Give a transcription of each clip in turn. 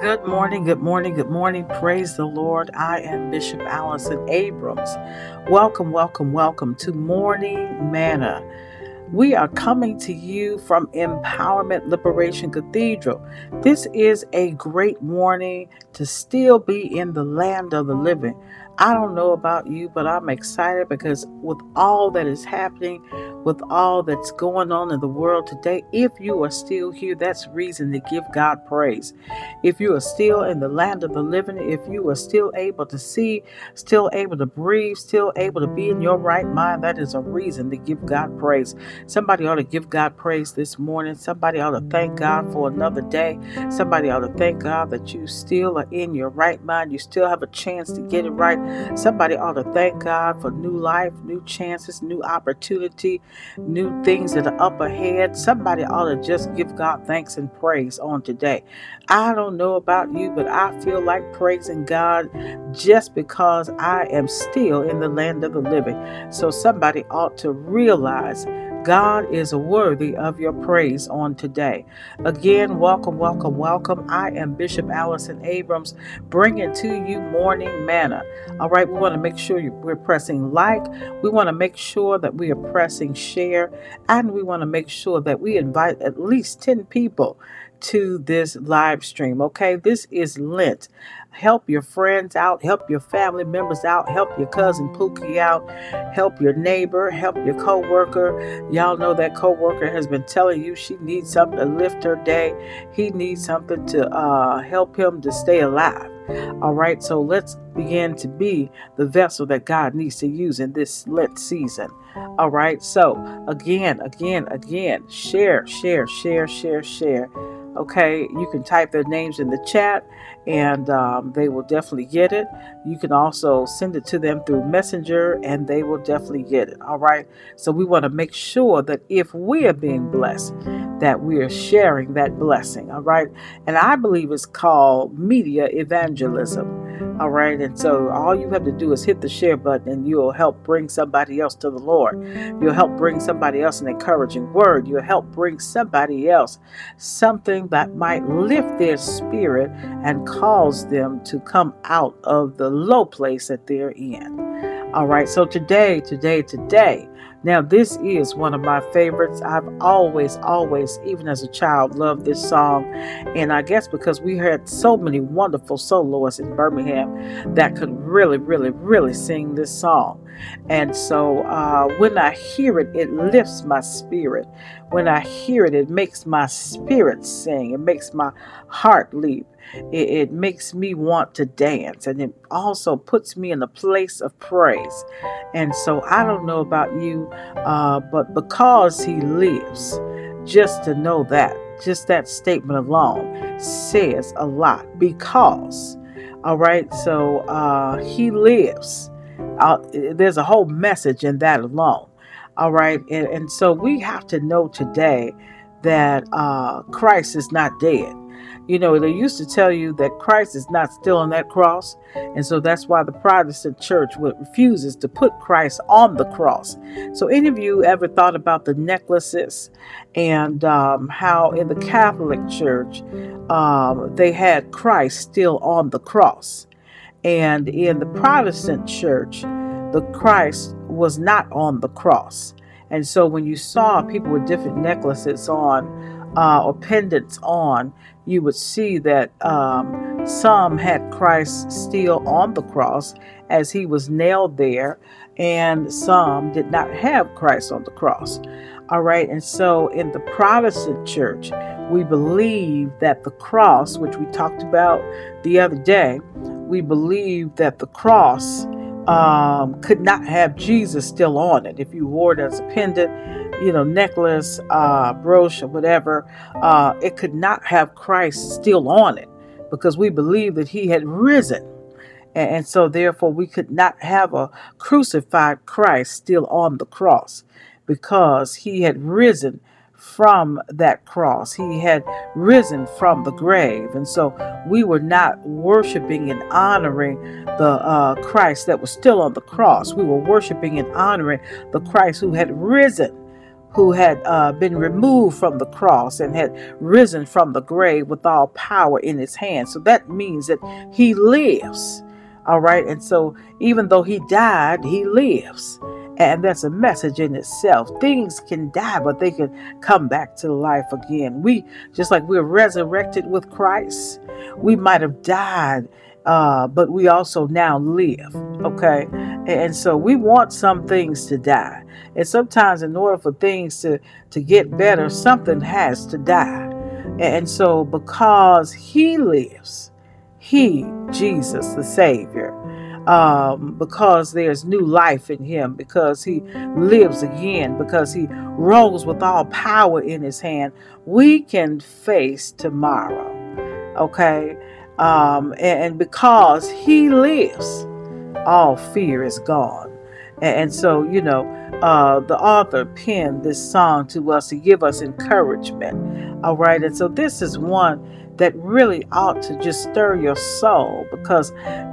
Good morning, good morning, good morning. Praise the Lord. I am Bishop Allison Abrams. Welcome, welcome, welcome to Morning Manna. We are coming to you from Empowerment Liberation Cathedral. This is a great morning to still be in the land of the living. I don't know about you, but I'm excited because with all that is happening, with all that's going on in the world today, if you are still here, that's reason to give God praise. If you are still in the land of the living, if you are still able to see, still able to breathe, still able to be in your right mind, that is a reason to give God praise. Somebody ought to give God praise this morning. Somebody ought to thank God for another day. Somebody ought to thank God that you still are in your right mind. You still have a chance to get it right. Somebody ought to thank God for new life, new chances, new opportunity new things that are up ahead. Somebody ought to just give God thanks and praise on today. I don't know about you, but I feel like praising God just because I am still in the land of the living. So somebody ought to realize God is worthy of your praise on today. Again, welcome, welcome, welcome. I am Bishop Allison Abrams, bringing to you morning manna. All right, we want to make sure we're pressing like, we want to make sure that we are pressing share, and we want to make sure that we invite at least 10 people to this live stream. Okay, this is Lent. Help your friends out, help your family members out, help your cousin Pookie out, help your neighbor, help your coworker. Y'all know that coworker has been telling you she needs something to lift her day. He needs something to uh, help him to stay alive. All right, so let's begin to be the vessel that God needs to use in this Lent season. All right, so again, again, again, share, share, share, share, share. Okay, you can type their names in the chat and um, they will definitely get it. You can also send it to them through Messenger and they will definitely get it. All right, so we want to make sure that if we are being blessed, that we are sharing that blessing. All right, and I believe it's called media evangelism. All right. And so all you have to do is hit the share button and you'll help bring somebody else to the Lord. You'll help bring somebody else an encouraging word. You'll help bring somebody else something that might lift their spirit and cause them to come out of the low place that they're in. All right. So today, today, today, now, this is one of my favorites. I've always, always, even as a child, loved this song. And I guess because we had so many wonderful soloists in Birmingham that could really, really, really sing this song. And so uh, when I hear it, it lifts my spirit. When I hear it, it makes my spirit sing, it makes my heart leap. It, it, makes me want to dance and it also puts me in a place of praise. And so I don't know about you, uh, but because He lives, just to know that, just that statement alone says a lot because All right, so uh, he lives. Uh, there's a whole message in that alone. All right, and, and so we have to know today that uh, Christ is not dead. You know, they used to tell you that Christ is not still on that cross. And so that's why the Protestant church refuses to put Christ on the cross. So, any of you ever thought about the necklaces and um, how in the Catholic Church um, they had Christ still on the cross? And in the Protestant church, the Christ was not on the cross. And so when you saw people with different necklaces on uh, or pendants on, you would see that um, some had Christ still on the cross as he was nailed there, and some did not have Christ on the cross. All right, and so in the Protestant church, we believe that the cross, which we talked about the other day, we believe that the cross um, could not have Jesus still on it. If you wore it as a pendant, you know, necklace, uh, brooch, or whatever, uh, it could not have Christ still on it because we believe that he had risen. And so, therefore, we could not have a crucified Christ still on the cross because he had risen from that cross. He had risen from the grave. And so we were not worshiping and honoring the uh, Christ that was still on the cross. We were worshiping and honoring the Christ who had risen. Who had uh, been removed from the cross and had risen from the grave with all power in his hand. So that means that he lives. All right. And so even though he died, he lives. And that's a message in itself. Things can die, but they can come back to life again. We, just like we're resurrected with Christ, we might have died, uh, but we also now live. Okay. And so we want some things to die. And sometimes, in order for things to, to get better, something has to die. And so, because He lives, He, Jesus, the Savior, um, because there's new life in him, because he lives again, because he rose with all power in his hand, we can face tomorrow. Okay? Um, and, because he lives, all fear is gone. And, and so, you know, uh, the author penned this song to us to give us encouragement. All right. And so this is one that really ought to just stir your soul because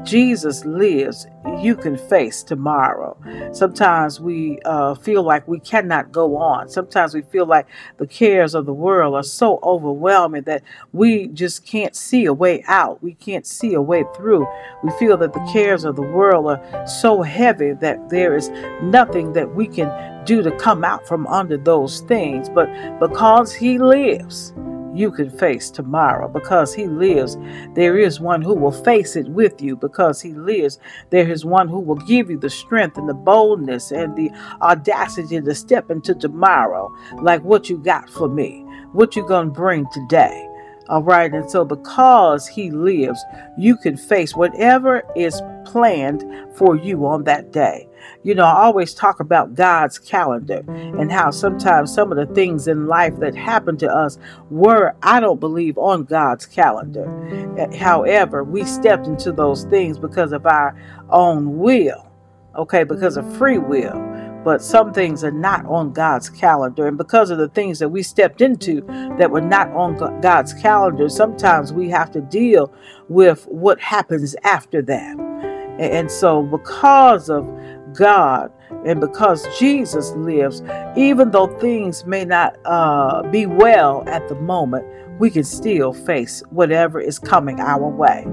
Jesus lives. You can face tomorrow. Sometimes we uh, feel like we cannot go on. Sometimes we feel like the cares of the world are so overwhelming that we just can't see a way out. We can't see a way through. We feel that the cares of the world are so heavy that there is nothing that we can do to come out from under those things. But because He lives, you can face tomorrow. Because He lives, there is one who will face it with you. Because He lives, there is one who will give you the strength and the boldness and the audacity to step into tomorrow, like what you got for me, what you going to bring today. All right. And so, because He lives, you can face whatever is planned for you on that day. You know, I always talk about God's calendar and how sometimes some of the things in life that happened to us were, I don't believe, on God's calendar. Eh, however, we stepped into those things because of our own will, okay, because of free will but some things are not on God's calendar. And because of the things that we stepped into that were not on God's calendar, sometimes we have to deal with what happens after that. And so, because of God and because Jesus lives, even though things may not uh, be well at the moment, we can still face whatever is coming our way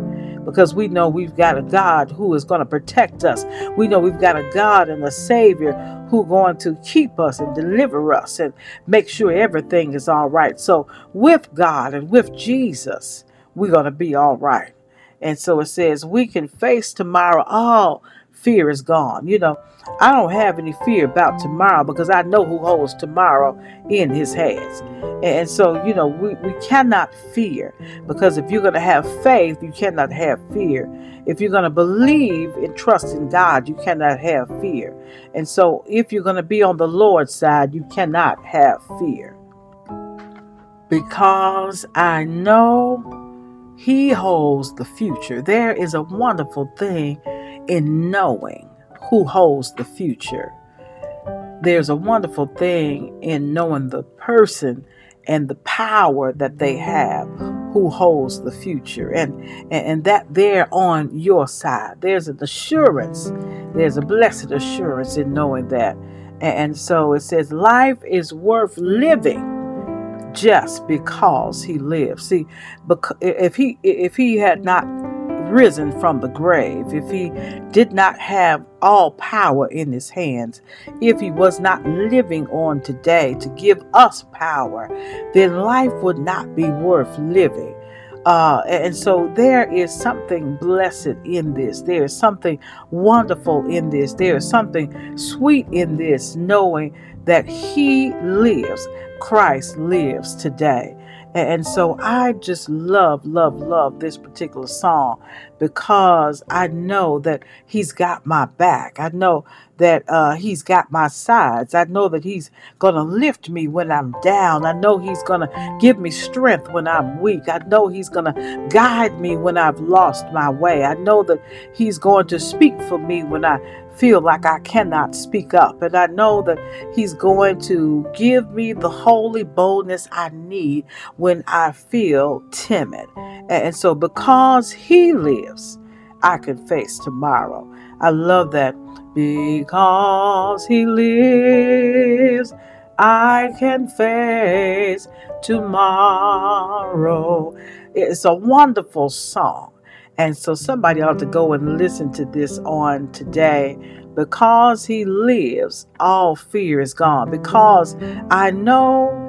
because we know we've got a God who is going to protect us. We know we've got a God and a Savior who going to keep us and deliver us and make sure everything is all right. So with God and with Jesus, we're going to be all right. And so it says we can face tomorrow. All fear is gone. You know, I don't have any fear about tomorrow because I know who holds tomorrow in his hands. And so, you know, we, we cannot fear because if you're going to have faith, you cannot have fear. If you're going to believe and trust in God, you cannot have fear. And so, if you're going to be on the Lord's side, you cannot have fear. Because I know He holds the future. There is a wonderful thing in knowing who holds the future. There's a wonderful thing in knowing the person and the power that they have who holds the future. And, and and that they're on your side. There's an assurance. There's a blessed assurance in knowing that. And so it says life is worth living just because he lives. See because if he if he had not risen from the grave, if he did not have all power in his hands, if he was not living on today to give us power, then life would not be worth living. Uh, and so there is something blessed in this. There is something wonderful in this. There is something sweet in this, knowing that He lives. Christ lives today. And so I just love, love, love this particular song because I know that He's got my back. I know that uh, He's got my sides. I know that He's going to lift me when I'm down. I know He's going to give me strength when I'm weak. I know He's going to guide me when I've lost my way. I know that He's going to speak for me when I feel like I cannot speak up. And I know that He's going to give me the holy boldness I need when I feel timid. And so, because He lives, I can face tomorrow. I love that. Because He lives, I can face tomorrow. It's a wonderful song. And so somebody ought to go and listen to this on today. Because he lives, all fear is gone. Because I know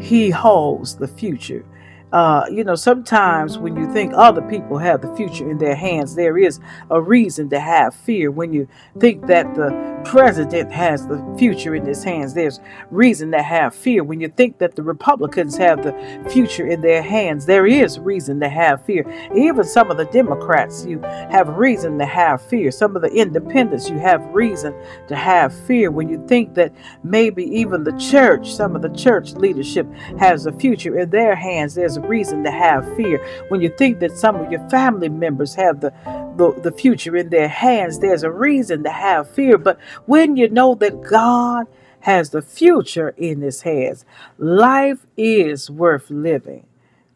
he holds the future uh, you know, sometimes when you think other people have the future in their hands, there is a reason to have fear. When you think that the president has the future in his hands, there's reason to have fear. When you think that the Republicans have the future in their hands, there is reason to have fear. Even some of the Democrats, you have reason to have fear. Some of the independents, you have reason to have fear. When you think that maybe even the church, some of the church leadership has a future in their hands, there's reason to have fear. When you think that some of your family members have the, the, the future in their hands, there's a reason to have fear. But when you know that God has the future in his hands, life is worth living.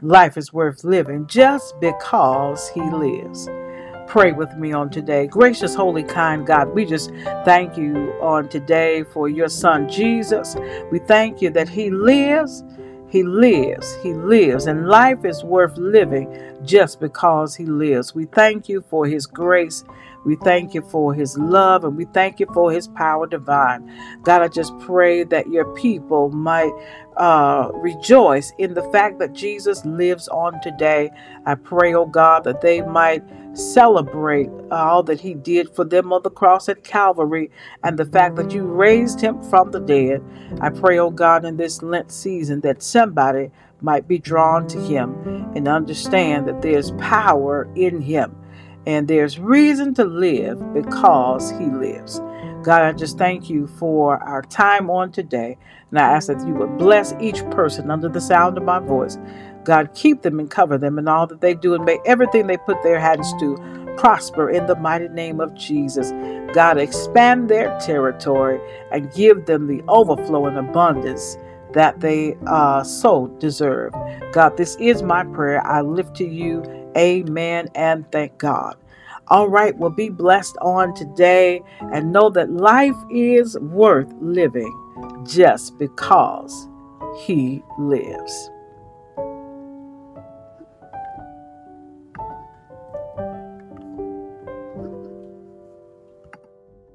Life is worth living just because he lives pray with me on today. Gracious, holy, kind God, we just thank you on today for your son Jesus. We thank you that he lives he lives. He lives. And life is worth living just because He lives. We thank you for His grace. We thank you for His love. And we thank you for His power divine. God, I just pray that your people might uh, rejoice in the fact that Jesus lives on today. I pray, oh God, that they might celebrate all that he did for them on the cross at Calvary and the fact that you raised him from the dead. I pray, oh God, in this Lent season that somebody might be drawn to him and understand that there's power in him and there's reason to live because he lives. God, I just thank you for our time on today. And I ask that you would bless each person under the sound of my voice. God, keep them and cover them in all that they do and may everything they put their hands to prosper in the mighty name of Jesus. God, expand their territory and give them the overflow and abundance that they uh, so deserve. God, this is my prayer. I lift to you. Amen and thank God. All right, well, be blessed on today and know that life is worth living just because He lives.